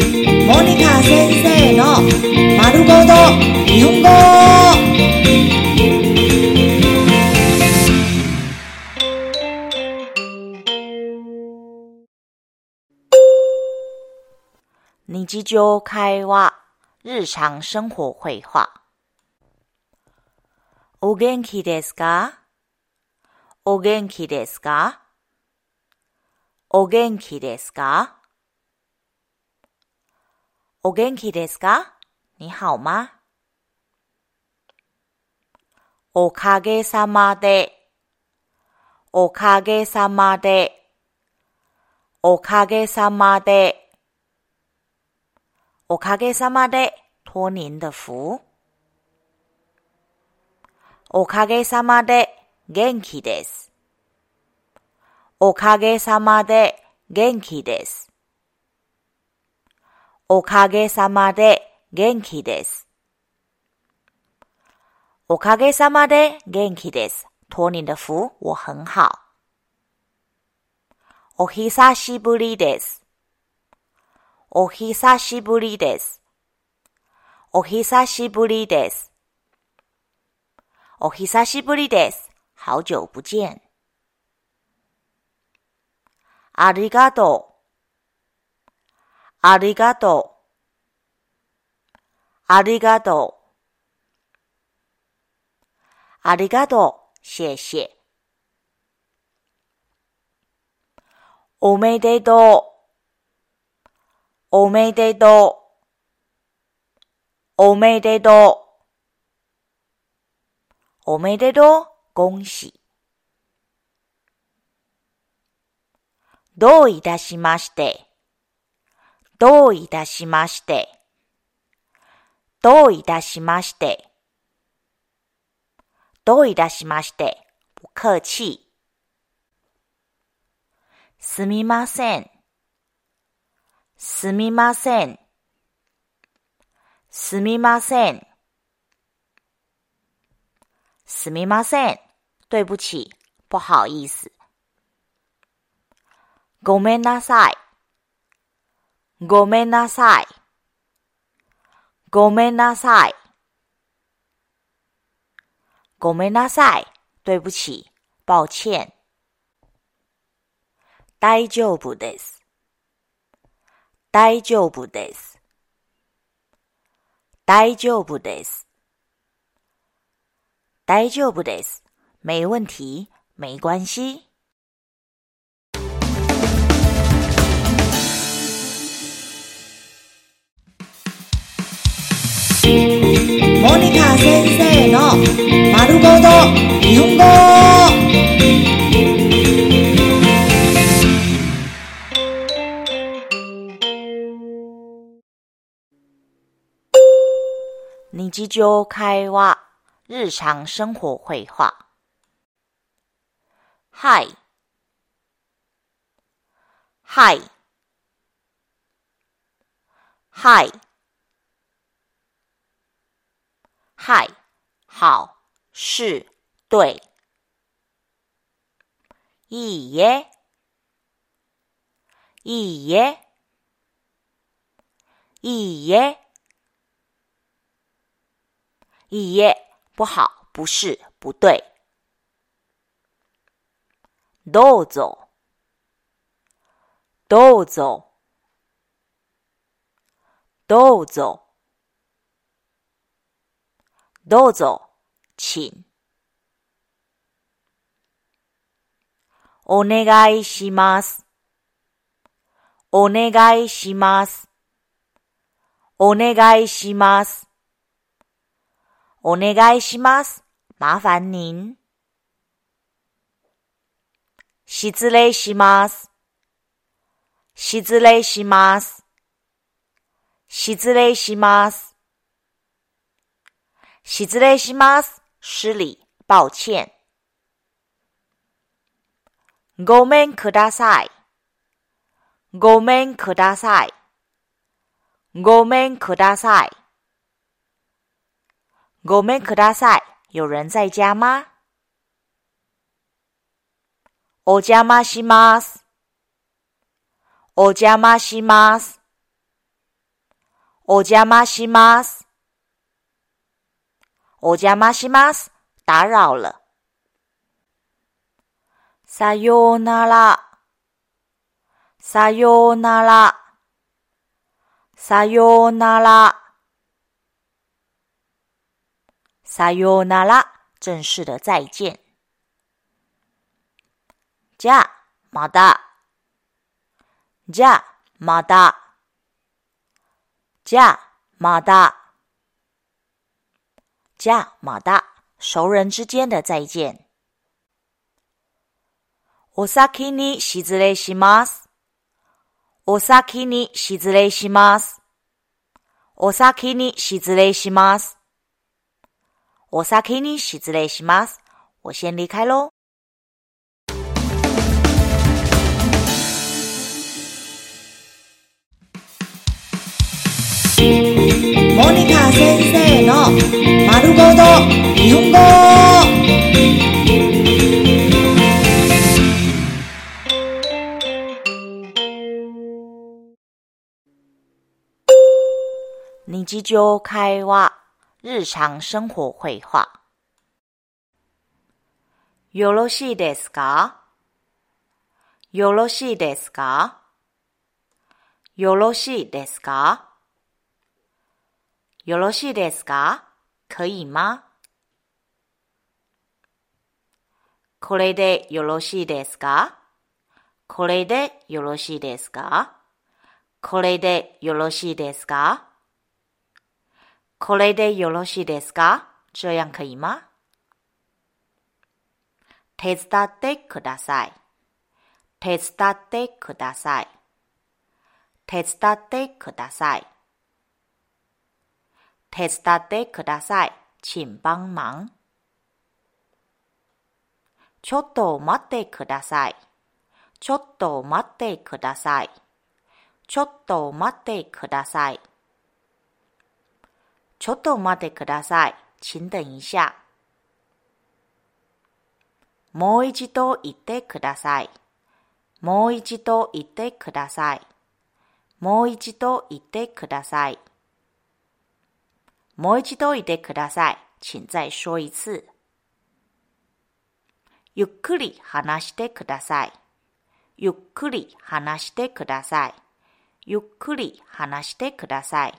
モニカ先生の丸ごと日本語。日常会話、日常生活会話。お元気ですか？お元気ですか？お元気ですか？お元気ですか？你好吗おかげさまで、おかげさまで、おかげさまで。おかげさまで托您的福。おかげさまで元気です。おかげさまで元気です。おかげさまで元気です。おかげさまで元気です。托您的福，我很好。お久しぶりです。お久しぶりです。お久しぶりです。お久しぶりです。好久不见。ありがとう。ありがとう。ありがとう。ありがとう。谢谢。おめでとう。おめでとう。おめでとう。おめでとう。恭喜。どういたしまして。どういたしまして。どういたしまして。どういたしまして。不客气。すみません。すみません。すみません。すみません。对不起，不好意思。ごめんなさい。ごめんなさい。ごめんなさい。ごめんなさい。对不起，抱歉。大丈夫です。大丈夫です。大丈夫です。大丈夫です。没问题，没关系。モニカ先生の丸ごと日本語。日常会話、日常生活会話。はい。はい。はい。 はい。好。是。对。いいえ。いいえ。いいえ。いいえ、不好，不是，不对。どうぞ。どうぞ。どうぞ。どうぞ、请。お願いします。お願いします。お願いします。お願いします。麻烦您。失礼します。失礼します。失礼します。失礼します。失礼、抱歉。ごめんください。ごめんください。ごめんください。ごめんください。有人在家吗？お邪魔します。お邪魔します。お邪魔します。お邪魔します。打扰了。さようなら。さようなら。さようなら。さようなら。正式的再见。じゃあ、また。じゃあ、また。じゃあ、また。じゃあ、また。熟人之间的再见。お先に失礼します。お先に失礼します。お先に失礼します。お先に失礼します。我先离开喽。モニカ先生の丸ごと日本語。日常会話、日常生活会話。よろしいですか？よろしいですか？よろしいですか？よろしいですか？可以吗？これでよろしいですか？これでよろしいですか？これでよろしいですか？これでよろしいですか？这样可以吗？手伝ってください。手伝ってください。手伝ってください。手伝ってください。请帮忙。ちょっと待ってください。ちょっと待ってください。ちょっと待ってください。ちょっと待ってください。请等一下。もう一度言ってください。もう一度言ってください。もう一度言ってください。もう一度言ってください。请再说一次。ゆっくり話してください。ゆっくり話してください。ゆっくり話してください。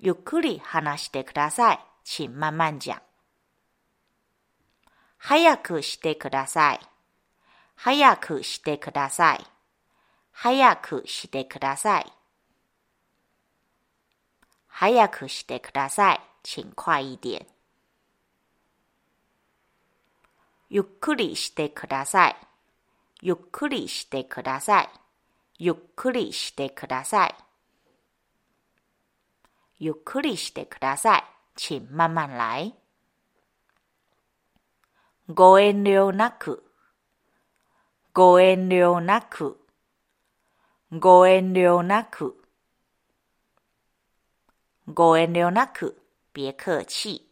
ゆっくり話してください。请慢慢讲。早くしてください。早くしてください。早くしてください。早くしてください。请快一点。ゆっくりしてください。ゆっくりしてください。ゆっくりしてください。ゆっくりしてください。请慢慢来。ご遠慮なく。ご遠慮なく。ご遠慮なく。ご遠慮なく。別客气。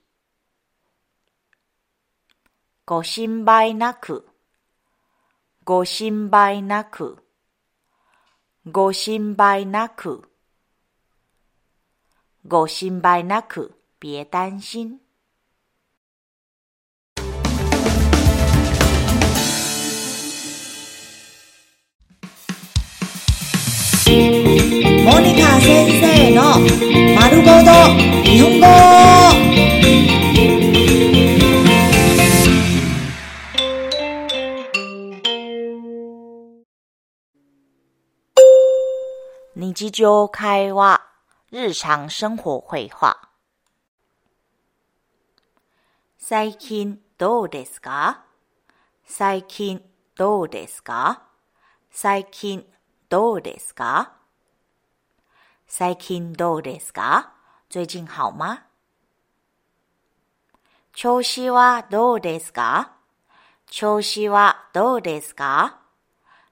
ご心配なく。ご心配なく。ご心配なく。ご心配なく，别担心。モニカ先生の丸ごと日本語。日常会話。日常生活会話。最近どうですか？最近どうですか？最近どうですか？最近どうですか？最近好吗？調子はどうですか？調子はどうですか？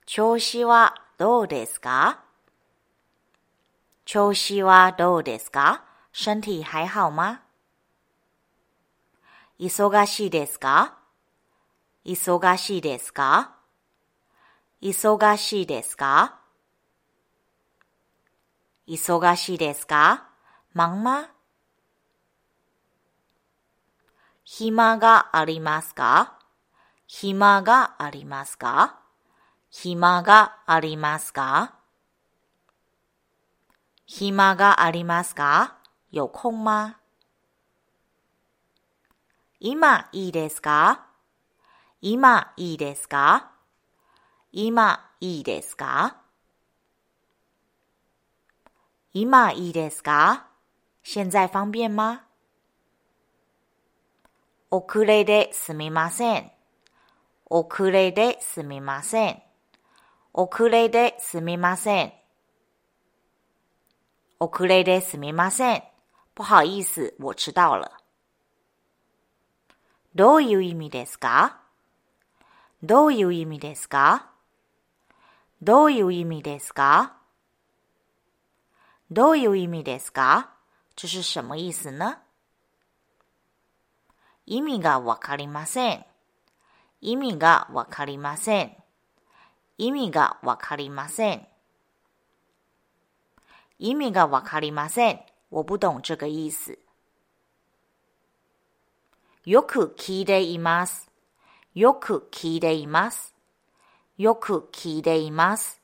調子はどうですか？調子はどうですか？身体还好吗？忙しいですか？忙しいですか？忙しいですか？忙しいですか？忙吗？暇がありますか？暇がありますか？暇がありますか？暇がありますか？有空吗今いいですか？今いいですか？今いいですか？今いいですか？現在方便吗？遅れですみません。遅れですみません。遅れですみません。遅れですみません。不好意思，我迟到了。どういう意味ですか？どういう意味ですか？どういう意味ですか？どういう意味ですか？这是什么意思呢？意味がわかりません。意味がわかりません。意味がわかりません。意味がわかりません。我不懂这个意思。よく聞いています。よく聞いています。よく聞いています。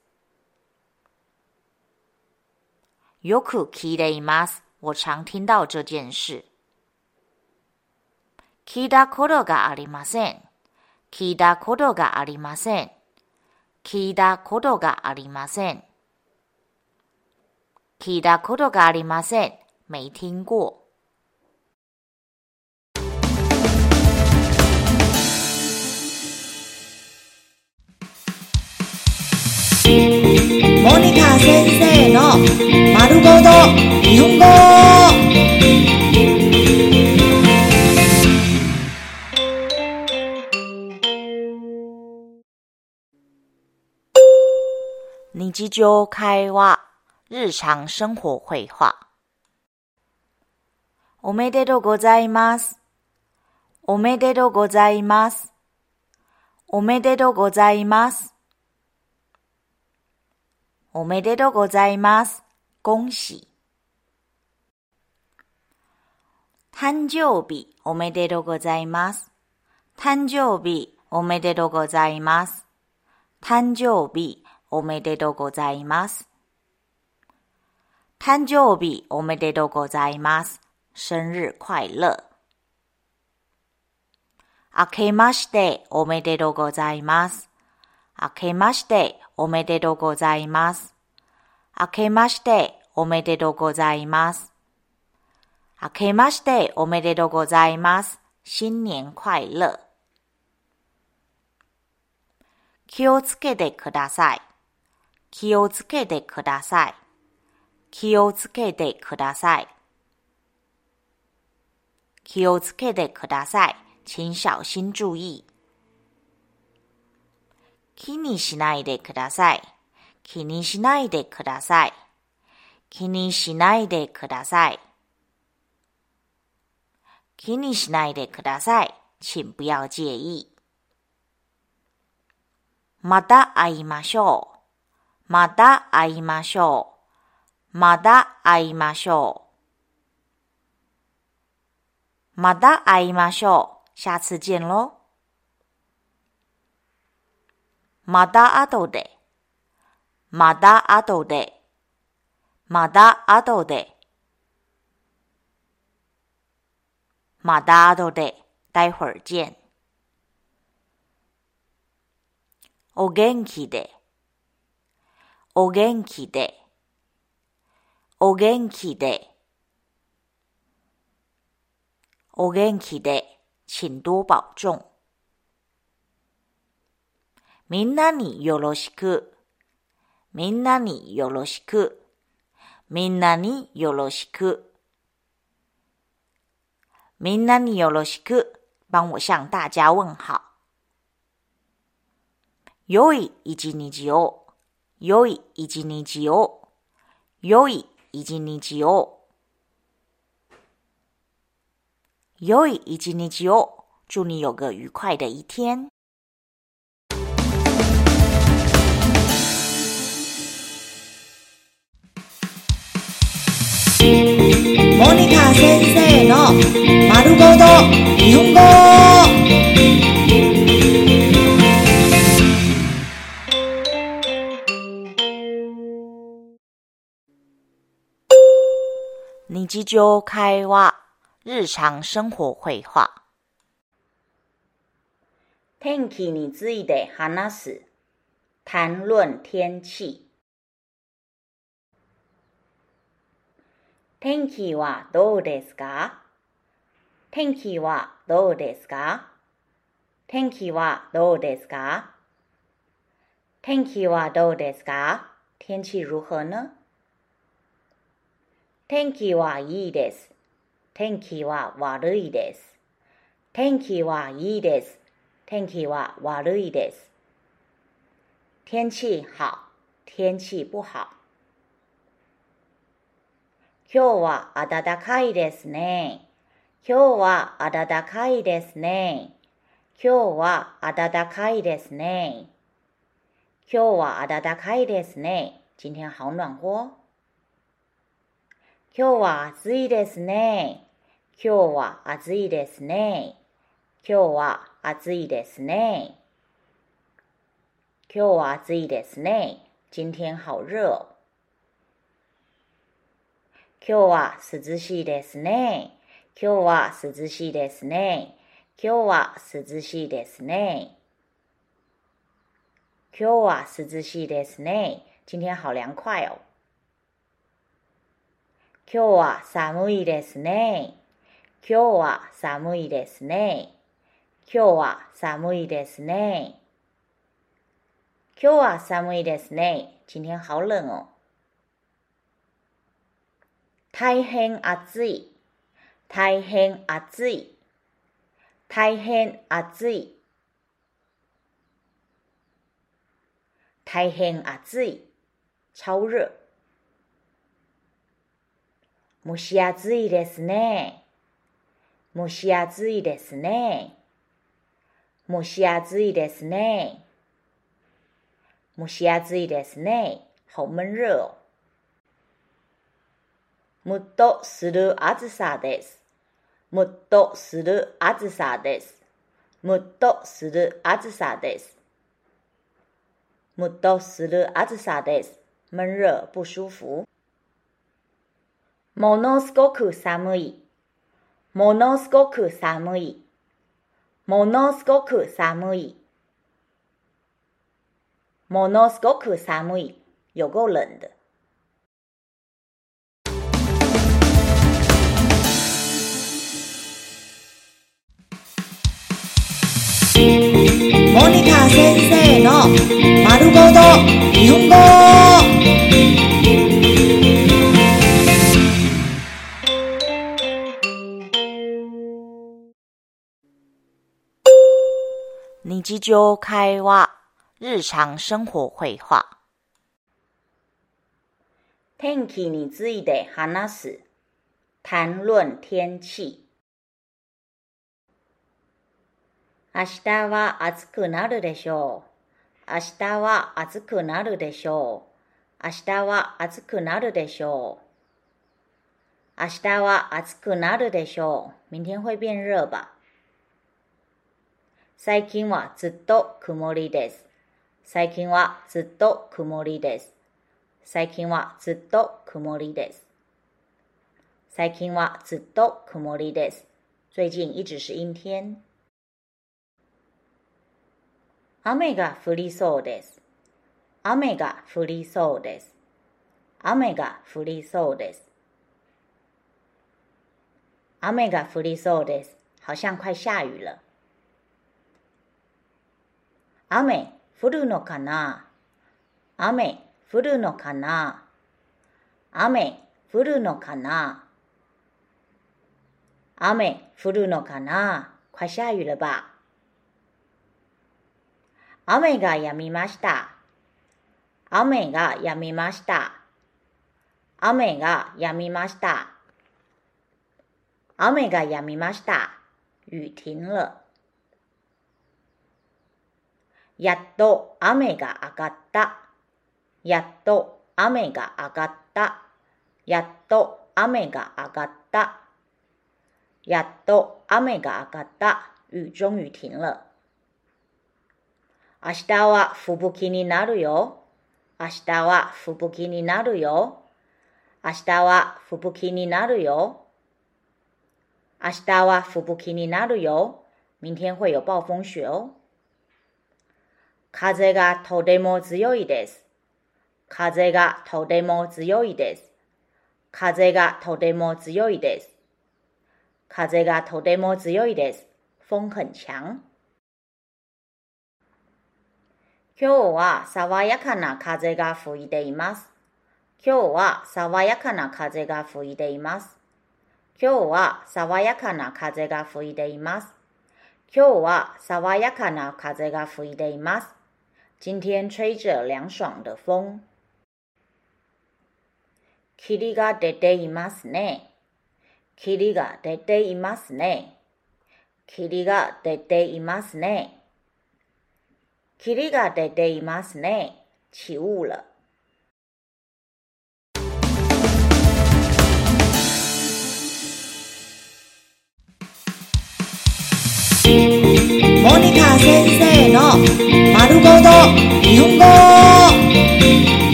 よく聞いています。我常听到这件事。聞いたことがありません。聞いたことがありません。聞いたことがありません。聞いたことがありません。没听过。モニカ先生の丸ごと日本語日常会話、日常生活会話。おめでとうございます。おめでとうございます。おめでとうございます。おめでとうございます。恭喜。誕生日おめでとうございます。誕生日おめでとうございます。誕生日おめでとうございます。誕生日おめでとうございます。生日快乐。明けましておめでとうございます。明けましておめでとうございます。明けましておめでとうございます。明けましておめでとうございます。新年快乐。気をつけてください。気をつけてください。気をつけてください。気をつけてください。请小心注意。気にしないでください。気にしないでください。気にしないでください。気にしないでください。请不要介意。また会いましょう。また会いましょう。また会いましょう。また会いましょう。下次见喽。また後で。また後で。また後で。また後で。待会儿见。お元気で。お元気で。お元気で。お元気で。请多保重。みんなによろしく。みんなによろしく。みんなによろしく。みんなによろしく。帮我向大家问好。良い一日を。良い一日を。良い一日を。良い一日を。祝你有个愉快的一天。モニカ先生の丸ごと日本語日常会話、日常生活会話。天気について話す。談論天氣。 天気はどうですか？天気はどうですか？天気はどうですか？天気はどうですか？天氣如何呢？天気はいいです。天気は悪いです。天気はいいです。天気は悪いです。天氣好、天氣不好。今日は暖かいですね。今日は暖かいですね。今日は暖かいですね。今日は暖かいですね。今天好暖和。今日は暑いですね。今日は暑いですね。今日は暑いですね。今日は暑いですね。今天好熱。今日は涼しいですね。今日は涼しいですね。今日は涼しいですね。今日は涼しいですね。今天好涼快哦。今日は寒いですね。今日は寒いですね。今日は寒いですね。今日は寒いですね。今天好冷哦。大変暑い。大変暑い。大変暑い。大変暑い。超熱。蒸し暑いですね。蒸し暑いですね。蒸し暑いですね。蒸し暑いですね。好闷熱哦。ムッとする暑さです。ムッとする暑さです。ムッとする暑さです。ムッとする暑さです。闷熱不舒服。ものすごく寒い。ものすごく寒い。ものすごく寒い。ものすごく寒い。有够冷的。モニカ先生の丸ごと日本語。日常会話、日常生活会話。天気について話す。談論天気。明日は暑くなるでしょう。明日は暑くなるでしょう。明日は暑くなるでしょう。明日は暑くなるでしょう。明天会变热吧。最近はずっと曇りです。最近はずっと曇りです。最近はずっと曇りです。最近はずっと曇りです。最近一直是阴天。雨が降りそうです。雨が降りそうです。雨が降りそうです。雨が降りそうです。好像快下雨了。雨降るのかな？雨降るのかな？雨降るのかな？雨降るのかな？快下雨了吧雨が止みました。雨が止みました。雨が止みました。雨が止みました。雨停了。やっと雨が上がった。やっと雨が上がった。やっと雨が上がった。やっと雨が上がった。雨终于停了。明日は吹雪になるよ。明日は吹雪になるよ。明日は吹雪になるよ。明日は吹雪になるよ。明天会有暴風雪哦。風がとても強いです。風がとても強いです。風がとても強いです。風がとても強いです。風很強。今日は爽やかな風が吹いています。今日は爽やかな風が吹いています。今日は爽やかな風が吹いています。今日は爽やかな風が吹いています。今天吹着凉爽的风。霧が出ています。ね。霧が出ています。ね。霧が出ています。ね。霧が出ていますね。起雾了。モニカ先生の丸ごと日本語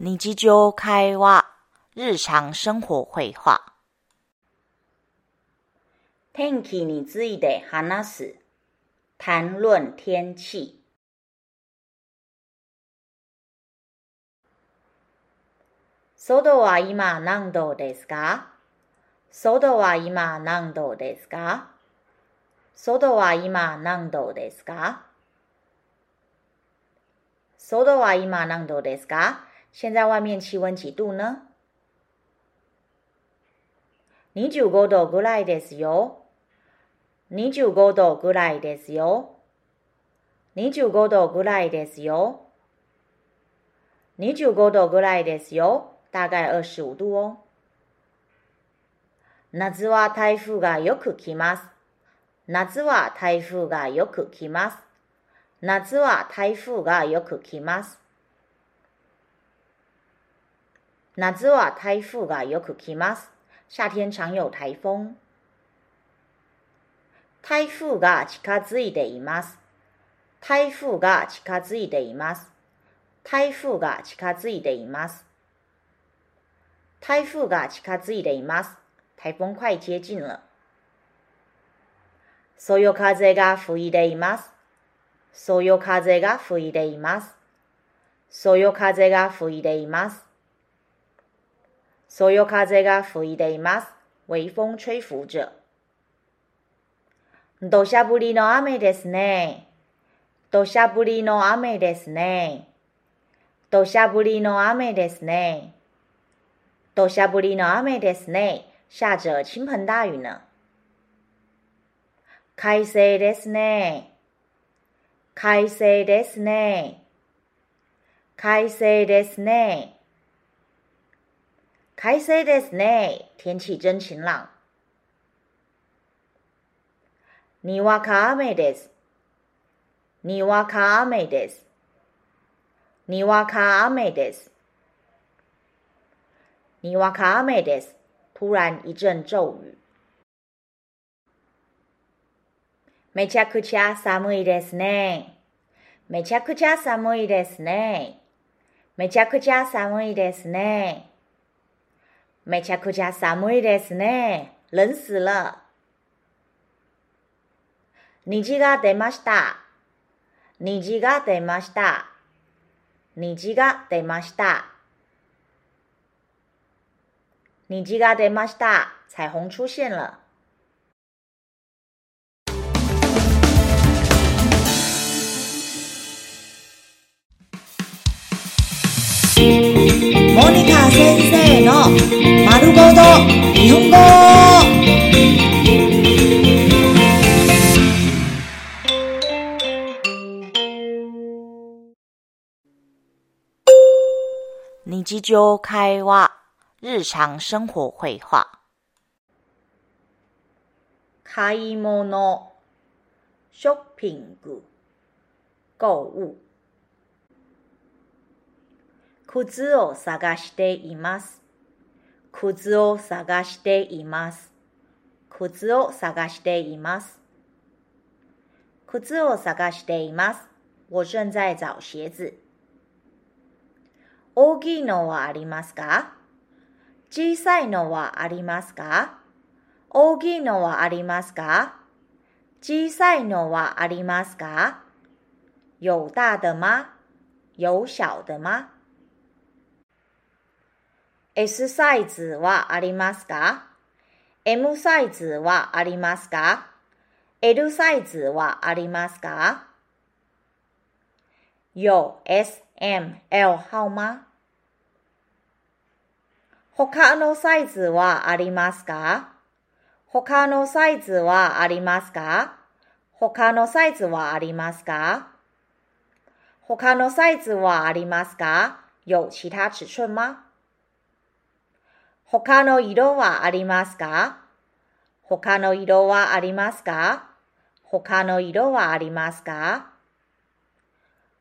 日常会話、日常生活会話。天気について話す。談論天氣。外は今何度ですか外は今何度ですか外は今何度ですか外は今何度ですか现在外面气温几度呢 25度ぐらいですよ。25度ぐらいですよ。25度ぐらいですよ。25度ぐらいですよ。大概25度哦。夏は台風がよく来ます。夏は台風がよく来ます。夏は台風がよく来ます。夏は台風がよく来ます。夏天常有台風。台風が近づいています。台風が近づいています。台風が近づいています。台風が近づいています。台風快接近了。そよ風が吹いています。そよ風が吹いています。そよ風が吹いています。所有風が吹いています。微風吹拂着。土砂降りの雨ですね。土砂降りの雨ですね。土砂降りの雨ですね。土砂降りの雨ですね。下着倾盆大雨呢。快晴ですね。快晴ですね。快晴ですね。快晴ですね。天气真晴朗。にわか雨です。にわか雨です。にわか雨です。にわか雨です。突然一陣驟雨。めちゃくちゃ寒いですね。めちゃくちゃ寒いですね。めちゃくちゃ寒いですね。めちゃくちゃ寒いですね。冷死了。虹が出ました。虹が出ました。虹が出ました。虹が出ました。彩虹出现了。モニカ先生の日本語。日常会話、日常生活会話。買い物ショッピング、购物。靴を探しています。靴を探しています。靴を探しています。靴を探しています。我正在找鞋子。大きいのはありますか？小さいのはありますか？大きいのはありますか？小さいのはありますか？有大的吗？有小的吗？?S サイズはありますか ?M サイズはありますか ?L サイズはありますか？有 S、M、L 号吗他のサイズはありますか？他のサイズはありますか？他のサイズはありますか？他のサイズはありますか？有其他尺寸吗他の色はありますか？他の色はありますか？他の色はありますか？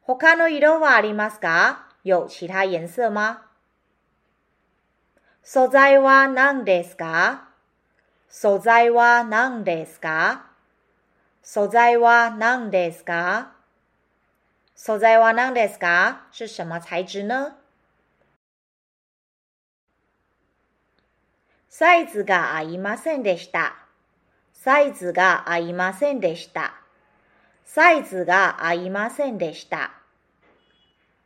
他の色はありますか？有其他颜色吗？素材は何ですか？素材は何ですか？素材は何ですか？素材は何ですか？是什么材质呢？サイズが合いませんでした。サイズが合いませんでした。サイズが合いませんでした。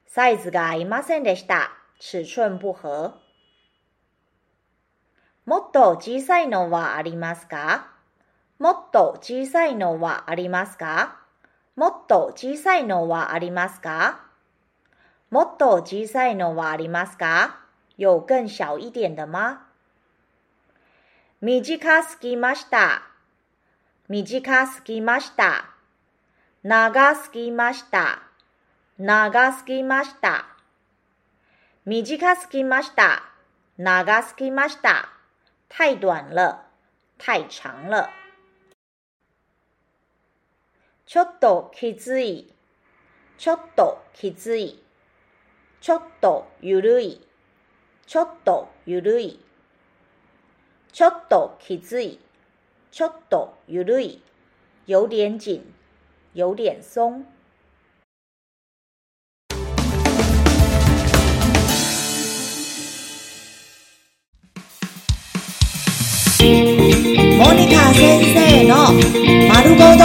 サイズが合いませんでした。尺寸不合。もっと小さいのはありますか？もっと小さいのはありますか？もっと小さいのはありますか？もっと小さいのはありますか？有更小一点的吗？短すぎました。短すぎました。長すぎました。長すぎました。短すぎました。長すぎました。太短了，太長了。ちょっときつい、ちょっときつい、ちょっとゆるい、ちょっとゆるい、ちょっときつい、ちょっとゆるい、有点緊、有点鬆。モニカ先生の丸ごと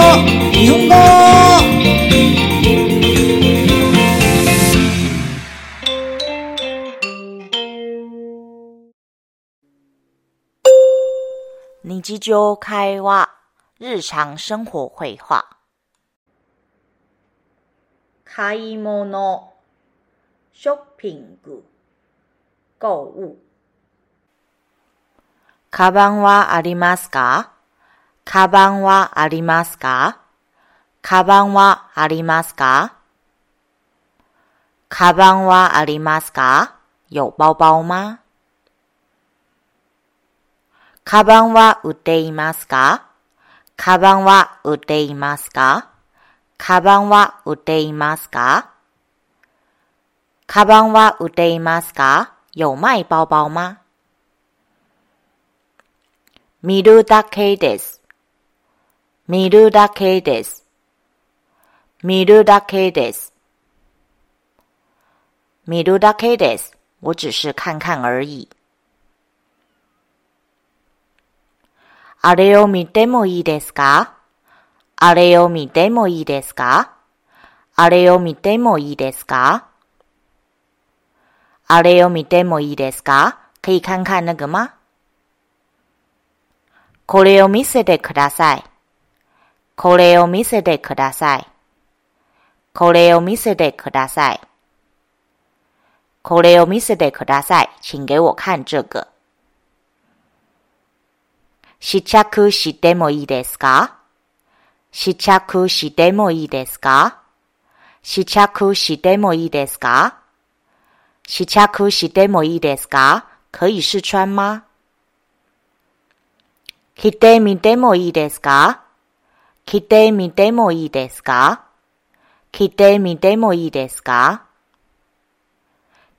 日本語日常会話日常生活会話買い物ショッピング購物カバンはありますかカバンはありますかカバンはありますかカバンはありますか有包包吗カバンは売っていますか？カバンは売っていますか？カバンは売っていますか？カバンは売っていますか？有卖包包吗？見るだけです。見るだけです。見るだけです。見るだけです。我只是看看而已。あれを見てもいいですか？あれを見てもいいですか？あれを見てもいいですか？あれを見てもいいですか？可以看看那个吗？これを見せてください。これを見せてください。これを見せてください。これを見せてください。请给我看这个。試着してもいいですか？試着してもいいですか？試着してもいいですか？試着してもいいですか？可以试穿吗？着てみてもいいですか？来てみてもいいですか？来てみてもいいですか？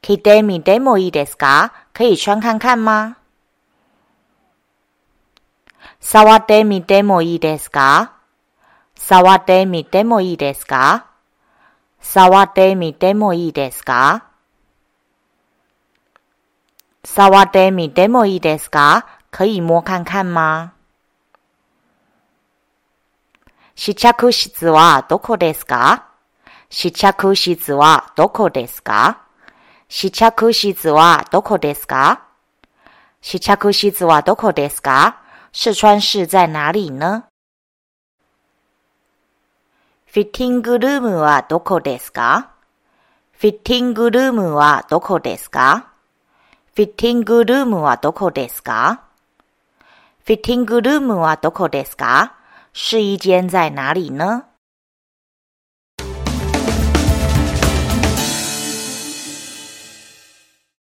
来てみてもいいですか？可以穿看看吗？触ってみてもいいですか？触ってみてもいいですか？触ってみてもいいですか？触ってみてもいいですか？可以摸看看吗？試着室はどこですか？試着室はどこですか？試着室はどこですか？試着室はどこですか？四川市在哪里呢？フィッティングルームはどこですか？フィッティングルームはどこですか？フィッティングルームはどこですか？フィッティングルームはどこですか？试衣间在哪里呢？